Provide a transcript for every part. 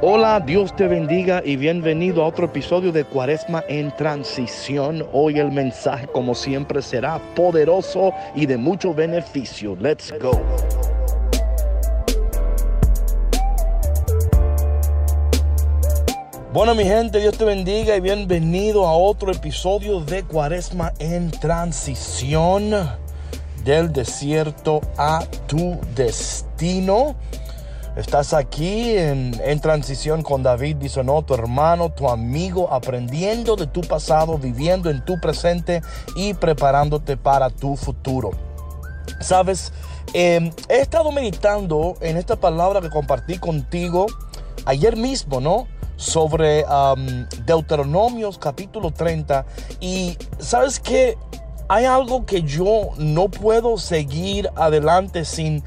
Hola, Dios te bendiga y bienvenido a otro episodio de Cuaresma en Transición. Hoy el mensaje, como siempre, será poderoso y de mucho beneficio. Let's go. Bueno, mi gente, Dios te bendiga y bienvenido a otro episodio de Cuaresma en Transición del desierto a tu destino. Estás aquí en, transición con David Bisonó, tu hermano, tu amigo, aprendiendo de tu pasado, viviendo en tu presente y preparándote para tu futuro. Sabes, em, he estado meditando en esta palabra que compartí contigo ayer mismo, ¿no? Sobre Deuteronomios capítulo 30. Y sabes que hay algo que yo no puedo seguir adelante sin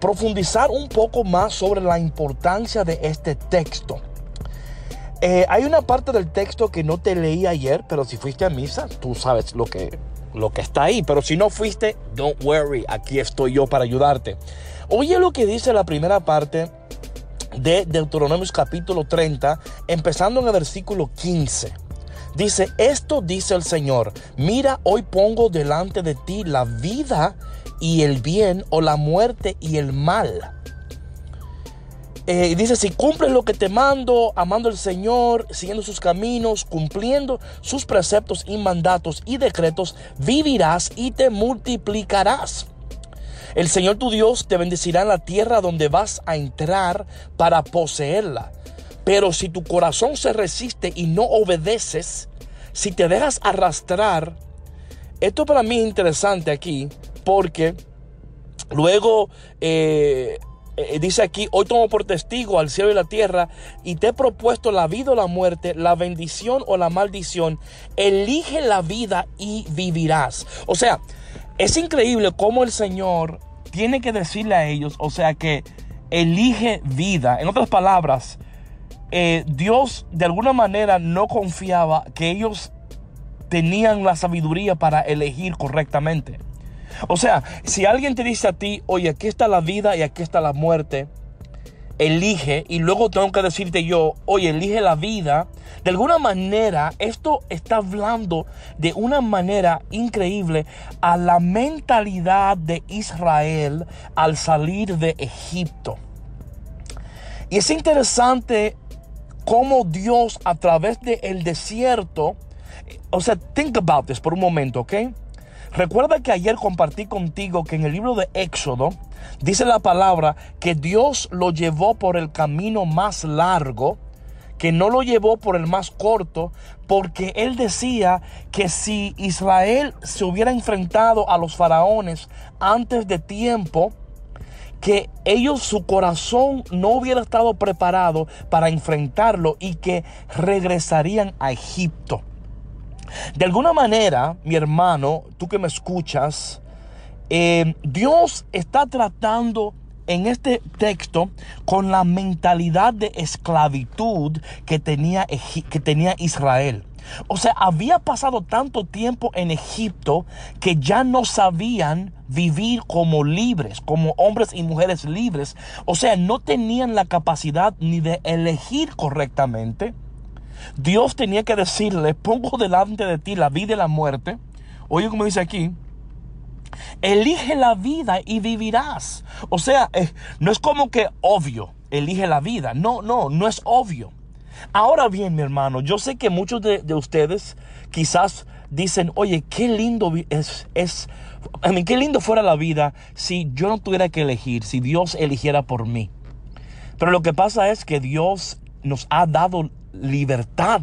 profundizar un poco más sobre la importancia de este texto. Eh, hay una parte del texto que no te leí ayer, pero si fuiste a misa, tú sabes lo que, lo que está ahí. Pero si no fuiste, don't worry, aquí estoy yo para ayudarte. Oye lo que dice la primera parte de Deuteronomios capítulo 30, empezando en el versículo 15. Dice, esto dice el Señor, mira, hoy pongo delante de ti la vida y el bien o la muerte y el mal. Eh, dice, si cumples lo que te mando, amando al Señor, siguiendo sus caminos, cumpliendo sus preceptos y mandatos y decretos, vivirás y te multiplicarás. El Señor tu Dios te bendecirá en la tierra donde vas a entrar para poseerla. Pero si tu corazón se resiste y no obedeces, si te dejas arrastrar, esto para mí es interesante aquí, porque luego eh, eh, dice aquí, hoy tomo por testigo al cielo y la tierra y te he propuesto la vida o la muerte, la bendición o la maldición. Elige la vida y vivirás. O sea, es increíble cómo el Señor tiene que decirle a ellos, o sea que elige vida. En otras palabras, eh, Dios de alguna manera no confiaba que ellos tenían la sabiduría para elegir correctamente. O sea, si alguien te dice a ti, oye, aquí está la vida y aquí está la muerte, elige y luego tengo que decirte yo, oye, elige la vida. De alguna manera, esto está hablando de una manera increíble a la mentalidad de Israel al salir de Egipto. Y es interesante cómo Dios a través del el desierto, o sea, think about this por un momento, ¿ok? Recuerda que ayer compartí contigo que en el libro de Éxodo dice la palabra que Dios lo llevó por el camino más largo, que no lo llevó por el más corto, porque él decía que si Israel se hubiera enfrentado a los faraones antes de tiempo, que ellos su corazón no hubiera estado preparado para enfrentarlo y que regresarían a Egipto. De alguna manera, mi hermano, tú que me escuchas, eh, Dios está tratando en este texto con la mentalidad de esclavitud que tenía, que tenía Israel. O sea, había pasado tanto tiempo en Egipto que ya no sabían vivir como libres, como hombres y mujeres libres. O sea, no tenían la capacidad ni de elegir correctamente Dios tenía que decirle, pongo delante de ti la vida y la muerte. Oye, como dice aquí, elige la vida y vivirás. O sea, eh, no es como que obvio, elige la vida. No, no, no es obvio. Ahora bien, mi hermano, yo sé que muchos de, ustedes quizás dicen, oye, qué lindo es, es, a mí, qué lindo fuera la vida si yo no tuviera que elegir, si Dios eligiera por mí. Pero lo que pasa es que Dios nos ha dado libertad.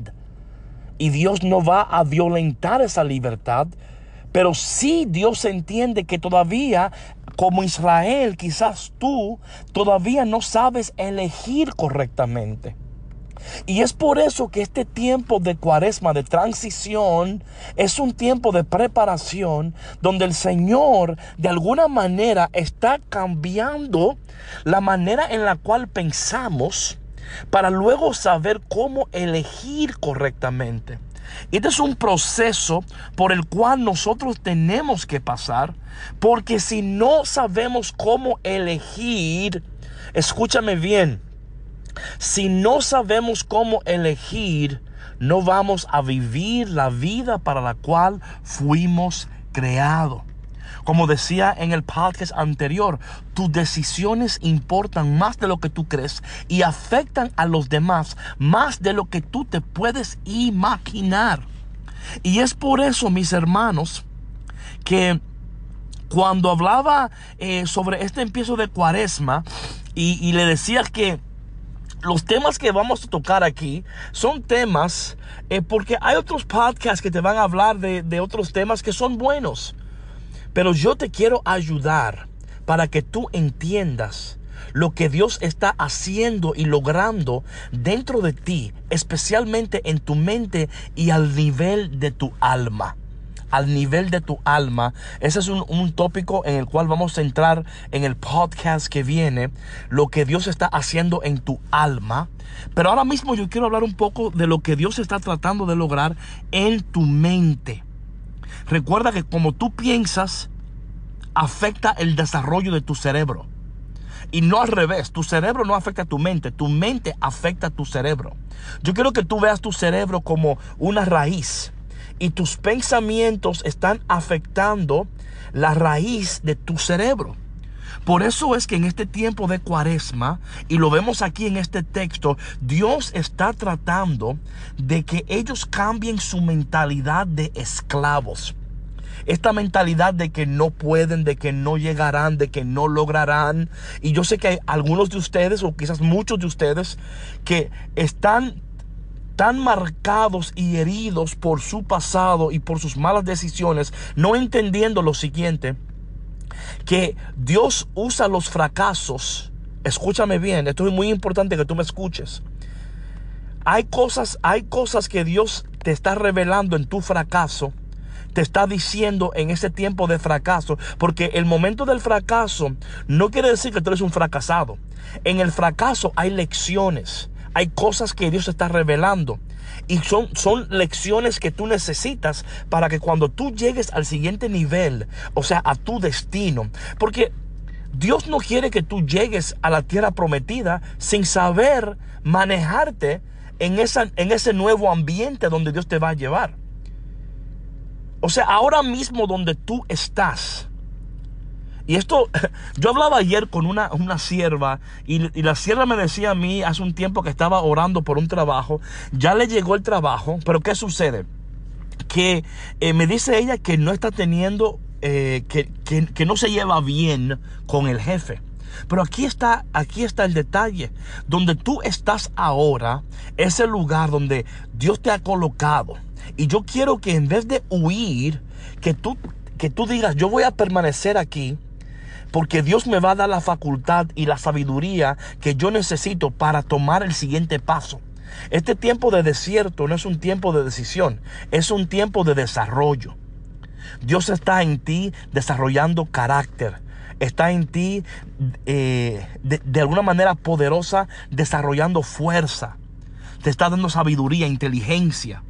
Y Dios no va a violentar esa libertad. Pero si Dios entiende que todavía, como Israel, quizás tú todavía no sabes elegir correctamente. Y es por eso que este tiempo de cuaresma, de transición, es un tiempo de preparación donde el Señor de alguna manera está cambiando la manera en la cual pensamos para luego saber cómo elegir correctamente. Este es un proceso por el cual nosotros tenemos que pasar, porque si no sabemos cómo elegir, escúchame bien, Si no sabemos cómo elegir, no vamos a vivir la vida para la cual fuimos creados. Como decía en el podcast anterior, tus decisiones importan más de lo que tú crees y afectan a los demás más de lo que tú te puedes imaginar. Y es por eso, mis hermanos, que cuando hablaba eh, sobre este empiezo de cuaresma y, le decía que los temas que vamos a tocar aquí son temas eh, porque hay otros podcasts que te van a hablar de, de otros temas que son buenos. Pero yo te quiero ayudar para que tú entiendas lo que Dios está haciendo y logrando dentro de ti, especialmente en tu mente y al nivel de tu alma al nivel de tu alma. Ese es un, tópico en el cual vamos a entrar en el podcast que viene, lo que Dios está haciendo en tu alma. Pero ahora mismo yo quiero hablar un poco de lo que Dios está tratando de lograr en tu mente. Recuerda que como tú piensas, afecta el desarrollo de tu cerebro. Y no al revés, tu cerebro no afecta a tu mente, tu mente afecta a tu cerebro. Yo quiero que tú veas tu cerebro como una raíz y tus pensamientos están afectando la raíz de tu cerebro. Por eso es que en este tiempo de cuaresma, y lo vemos aquí en este texto, Dios está tratando de que ellos cambien su mentalidad de esclavos. Esta mentalidad de que no pueden, de que no llegarán, de que no lograrán. Y yo sé que hay algunos de ustedes, o quizás muchos de ustedes, que están tan marcados y heridos por su pasado y por sus malas decisiones, no entendiendo lo siguiente, que Dios usa los fracasos. Escúchame bien, esto es muy importante que tú me escuches. Hay cosas, hay cosas que Dios te está revelando en tu fracaso te está diciendo en ese tiempo de fracaso, porque el momento del fracaso no quiere decir que tú eres un fracasado. En el fracaso hay lecciones, hay cosas que Dios está revelando. Y son, son lecciones que tú necesitas para que cuando tú llegues al siguiente nivel, o sea, a tu destino, porque Dios no quiere que tú llegues a la tierra prometida sin saber manejarte en, esa, en ese nuevo ambiente donde Dios te va a llevar. O sea, ahora mismo donde tú estás, y esto, yo hablaba ayer con una, una sierva y, la sierva me decía a mí hace un tiempo que estaba orando por un trabajo, ya le llegó el trabajo, pero ¿qué sucede? Que eh, me dice ella que no está teniendo, eh, que, que no se lleva bien con el jefe. Pero aquí está, aquí está el detalle. Donde tú estás ahora es el lugar donde Dios te ha colocado. Y yo quiero que en vez de huir, que tú, que tú digas, yo voy a permanecer aquí porque Dios me va a dar la facultad y la sabiduría que yo necesito para tomar el siguiente paso. Este tiempo de desierto no es un tiempo de decisión, es un tiempo de desarrollo. Dios está en ti desarrollando carácter. Está en ti eh, de, de alguna manera poderosa desarrollando fuerza. Te está dando sabiduría, inteligencia.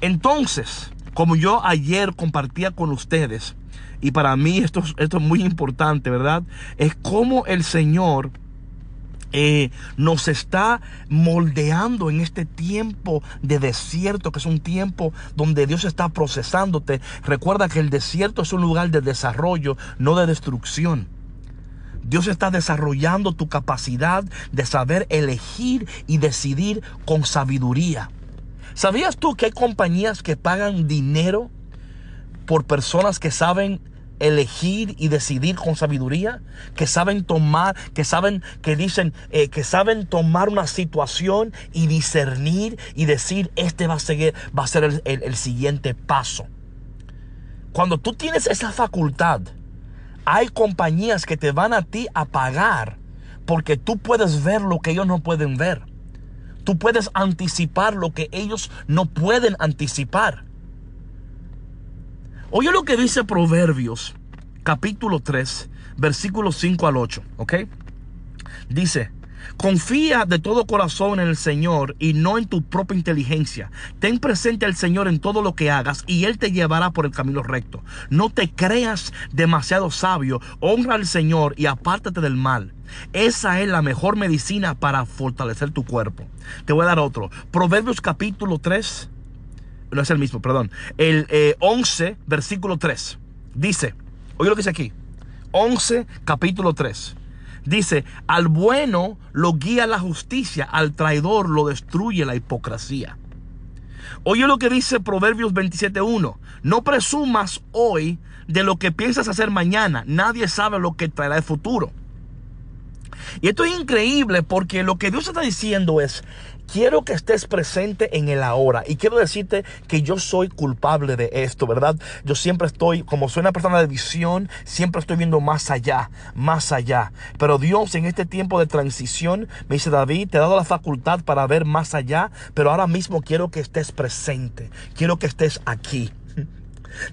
Entonces, como yo ayer compartía con ustedes, y para mí esto, esto es muy importante, ¿verdad? Es como el Señor eh, nos está moldeando en este tiempo de desierto, que es un tiempo donde Dios está procesándote. Recuerda que el desierto es un lugar de desarrollo, no de destrucción. Dios está desarrollando tu capacidad de saber elegir y decidir con sabiduría. ¿Sabías tú que hay compañías que pagan dinero por personas que saben elegir y decidir con sabiduría, que saben tomar, que saben, que dicen, eh, que saben tomar una situación y discernir y decir, este va a, seguir, va a ser el, el siguiente paso. Cuando tú tienes esa facultad, hay compañías que te van a ti a pagar porque tú puedes ver lo que ellos no pueden ver. Tú puedes anticipar lo que ellos no pueden anticipar. Oye lo que dice Proverbios, capítulo 3, versículos 5 al 8, ¿ok? Dice, Confía de todo corazón en el Señor y no en tu propia inteligencia. Ten presente al Señor en todo lo que hagas y Él te llevará por el camino recto. No te creas demasiado sabio. Honra al Señor y apártate del mal. Esa es la mejor medicina para fortalecer tu cuerpo. Te voy a dar otro. Proverbios capítulo 3. No es el mismo, perdón. El 11, eh, versículo 3. Dice, oye lo que dice aquí. 11, capítulo 3. Dice, al bueno lo guía la justicia, al traidor lo destruye la hipocresía. Oye lo que dice Proverbios 27.1. No presumas hoy de lo que piensas hacer mañana. Nadie sabe lo que traerá el futuro. Y esto es increíble porque lo que Dios está diciendo es, quiero que estés presente en el ahora. Y quiero decirte que yo soy culpable de esto, ¿verdad? Yo siempre estoy, como soy una persona de visión, siempre estoy viendo más allá, más allá. Pero Dios en este tiempo de transición me dice, David, te he dado la facultad para ver más allá, pero ahora mismo quiero que estés presente, quiero que estés aquí.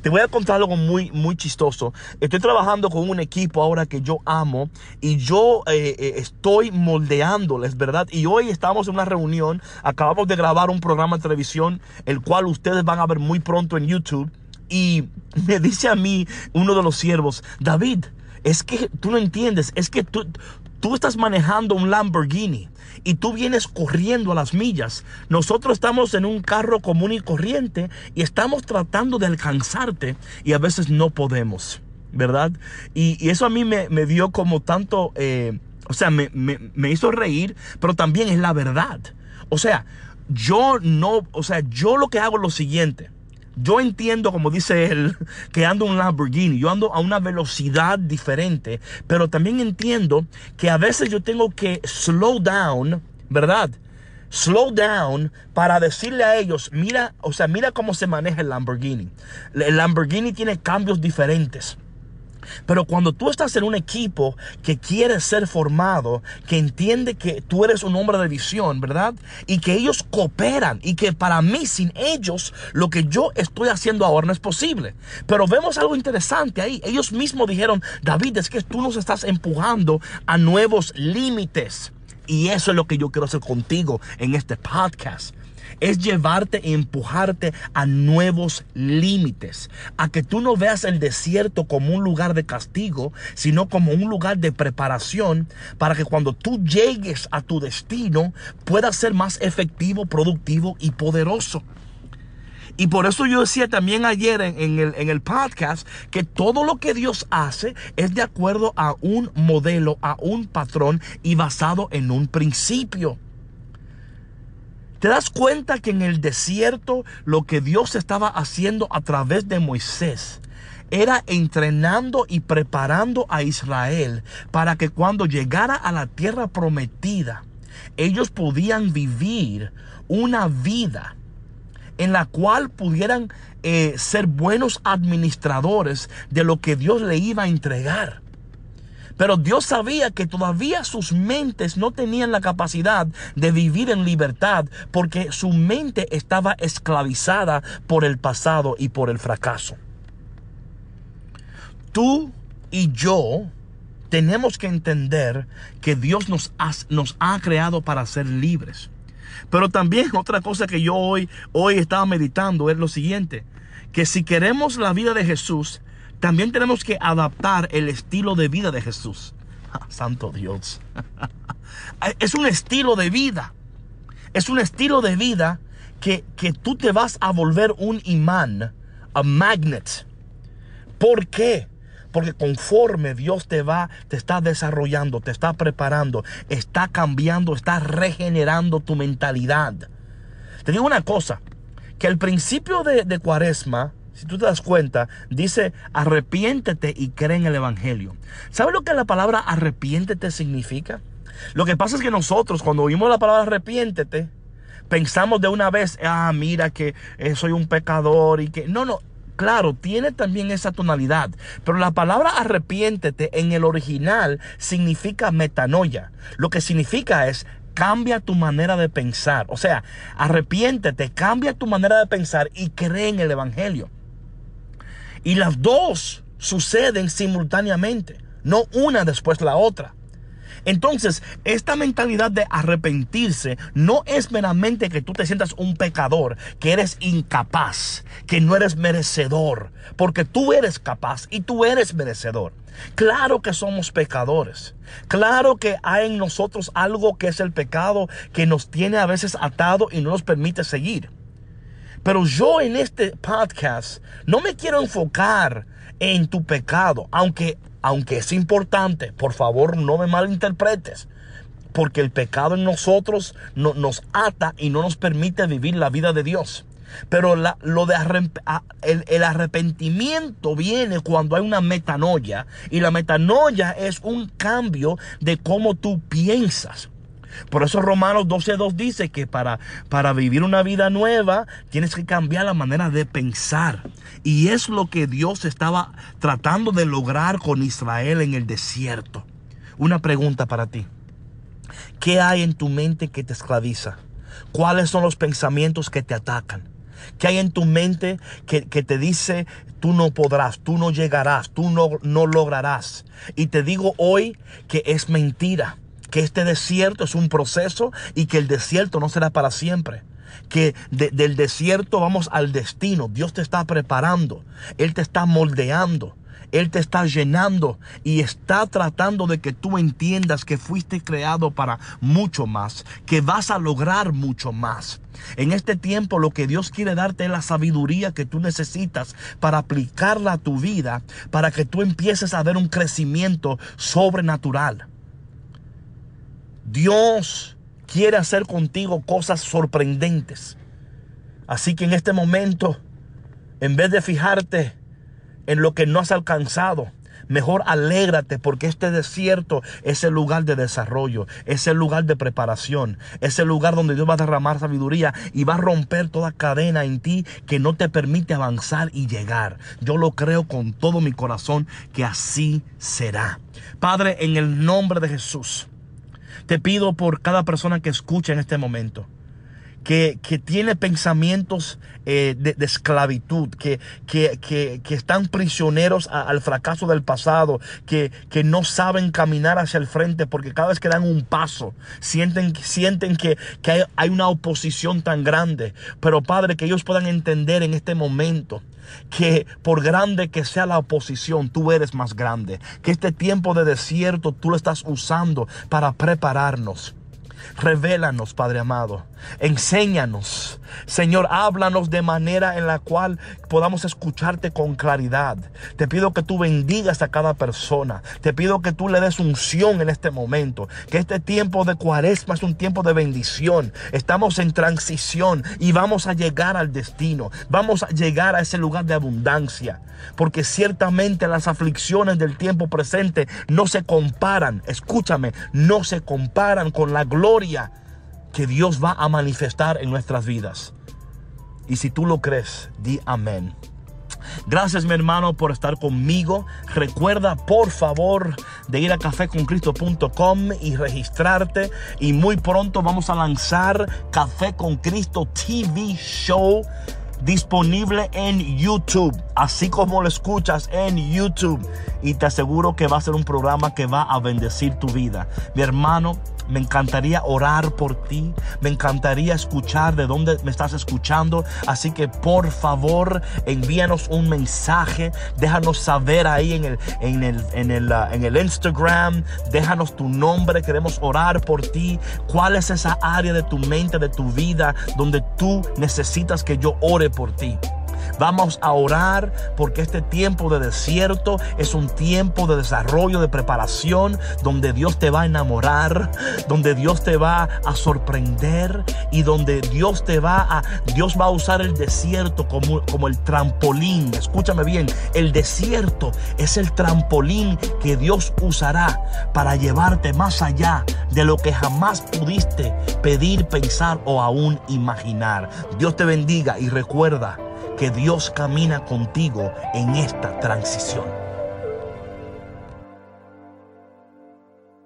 Te voy a contar algo muy, muy chistoso. Estoy trabajando con un equipo ahora que yo amo y yo eh, eh, estoy moldeándoles, ¿verdad? Y hoy estamos en una reunión, acabamos de grabar un programa de televisión, el cual ustedes van a ver muy pronto en YouTube. Y me dice a mí uno de los siervos, David, es que tú no entiendes, es que tú, tú estás manejando un Lamborghini y tú vienes corriendo a las millas. Nosotros estamos en un carro común y corriente y estamos tratando de alcanzarte y a veces no podemos, ¿verdad? Y, eso a mí me, dio como tanto, eh, o sea, me, me hizo reír, pero también es la verdad. O sea, yo no, o sea, yo lo que hago es lo siguiente. Yo entiendo, como dice él, que ando un Lamborghini, yo ando a una velocidad diferente, pero también entiendo que a veces yo tengo que slow down, ¿verdad? Slow down para decirle a ellos, mira, o sea, mira cómo se maneja el Lamborghini. El Lamborghini tiene cambios diferentes. Pero cuando tú estás en un equipo que quiere ser formado, que entiende que tú eres un hombre de visión, ¿verdad? Y que ellos cooperan y que para mí sin ellos lo que yo estoy haciendo ahora no es posible. Pero vemos algo interesante ahí. Ellos mismos dijeron, David, es que tú nos estás empujando a nuevos límites. Y eso es lo que yo quiero hacer contigo en este podcast es llevarte y empujarte a nuevos límites, a que tú no veas el desierto como un lugar de castigo, sino como un lugar de preparación para que cuando tú llegues a tu destino puedas ser más efectivo, productivo y poderoso. Y por eso yo decía también ayer en, el, en, el, podcast que todo lo que Dios hace es de acuerdo a un modelo, a un patrón y basado en un principio. ¿Te das cuenta que en el desierto lo que Dios estaba haciendo a través de Moisés era entrenando y preparando a Israel para que cuando llegara a la tierra prometida, ellos podían vivir una vida en la cual pudieran eh, ser buenos administradores de lo que Dios le iba a entregar. Pero Dios sabía que todavía sus mentes no tenían la capacidad de vivir en libertad porque su mente estaba esclavizada por el pasado y por el fracaso. Tú y yo tenemos que entender que Dios nos ha, creado para ser libres. Pero también otra cosa que yo hoy, hoy estaba meditando es lo siguiente, que si queremos la vida de Jesús, también tenemos que adaptar el estilo de vida de Jesús. Ah, santo Dios. es un estilo de vida. Es un estilo de vida que, que tú te vas a volver un imán, a magnet. ¿Por qué? Porque conforme Dios te va, te está desarrollando, te está preparando, está cambiando, está regenerando tu mentalidad. Te digo una cosa, que el principio de, de cuaresma si tú te das cuenta, dice arrepiéntete y cree en el Evangelio. ¿Sabes lo que la palabra arrepiéntete significa? Lo que pasa es que nosotros cuando oímos la palabra arrepiéntete, pensamos de una vez, ah, mira que eh, soy un pecador y que... No, no, claro, tiene también esa tonalidad, pero la palabra arrepiéntete en el original significa metanoia. Lo que significa es cambia tu manera de pensar. O sea, arrepiéntete, cambia tu manera de pensar y cree en el Evangelio. Y las dos suceden simultáneamente, no una después la otra. Entonces, esta mentalidad de arrepentirse no es meramente que tú te sientas un pecador, que eres incapaz, que no eres merecedor, porque tú eres capaz y tú eres merecedor. Claro que somos pecadores. Claro que hay en nosotros algo que es el pecado que nos tiene a veces atado y no nos permite seguir. Pero yo en este podcast no me quiero enfocar en tu pecado, aunque aunque es importante, por favor no me malinterpretes. Porque el pecado en nosotros nos ata y no nos permite vivir la vida de Dios. Pero lo de el, arrepentimiento viene cuando hay una metanoia. Y la metanoia es un cambio de cómo tú piensas. Por eso Romanos 12.2 dice que para, para vivir una vida nueva tienes que cambiar la manera de pensar. Y es lo que Dios estaba tratando de lograr con Israel en el desierto. Una pregunta para ti. ¿Qué hay en tu mente que te esclaviza? ¿Cuáles son los pensamientos que te atacan? ¿Qué hay en tu mente que, te dice, tú no podrás, tú no llegarás, tú no, no lograrás? Y te digo hoy que es mentira que este desierto es un proceso y que el desierto no será para siempre. Que del desierto vamos al destino. Dios te está preparando. Él te está moldeando. Él te está llenando y está tratando de que tú entiendas que fuiste creado para mucho más, que vas a lograr mucho más. En este tiempo lo que Dios quiere darte es la sabiduría que tú necesitas para aplicarla a tu vida, para que tú empieces a ver un crecimiento sobrenatural. Dios quiere hacer contigo cosas sorprendentes. Así que en este momento, en vez de fijarte en lo que no has alcanzado, mejor alégrate porque este desierto es el lugar de desarrollo, es el lugar de preparación, es el lugar donde Dios va a derramar sabiduría y va a romper toda cadena en ti que no te permite avanzar y llegar. Yo lo creo con todo mi corazón que así será. Padre, en el nombre de Jesús. Te pido por cada persona que escucha en este momento. Que, tiene pensamientos eh, de, esclavitud, que, que, están prisioneros al fracaso del pasado, que, que no saben caminar hacia el frente porque cada vez que dan un paso sienten, sienten que, hay, hay una oposición tan grande. Pero Padre, que ellos puedan entender en este momento que por grande que sea la oposición, tú eres más grande. Que este tiempo de desierto tú lo estás usando para prepararnos. Revélanos, Padre amado. Enséñanos. Señor, háblanos de manera en la cual podamos escucharte con claridad. Te pido que tú bendigas a cada persona. Te pido que tú le des unción en este momento. Que este tiempo de cuaresma es un tiempo de bendición. Estamos en transición y vamos a llegar al destino. Vamos a llegar a ese lugar de abundancia. Porque ciertamente las aflicciones del tiempo presente no se comparan. Escúchame, no se comparan con la gloria que Dios va a manifestar en nuestras vidas. Y si tú lo crees, di amén. Gracias mi hermano por estar conmigo. Recuerda por favor de ir a caféconcristo.com y registrarte. Y muy pronto vamos a lanzar Café con Cristo TV Show disponible en YouTube, así como lo escuchas en YouTube. Y te aseguro que va a ser un programa que va a bendecir tu vida. Mi hermano, me encantaría orar por ti. Me encantaría escuchar de dónde me estás escuchando. Así que por favor envíanos un mensaje. Déjanos saber ahí en el, en el, en el, uh, en el Instagram. Déjanos tu nombre. Queremos orar por ti. ¿Cuál es esa área de tu mente, de tu vida, donde tú necesitas que yo ore por ti? Vamos a orar porque este tiempo de desierto es un tiempo de desarrollo, de preparación, donde Dios te va a enamorar, donde Dios te va a sorprender y donde Dios te va a, Dios va a usar el desierto como, como el trampolín. Escúchame bien, el desierto es el trampolín que Dios usará para llevarte más allá de lo que jamás pudiste pedir, pensar o aún imaginar. Dios te bendiga y recuerda que Dios camina contigo en esta transición.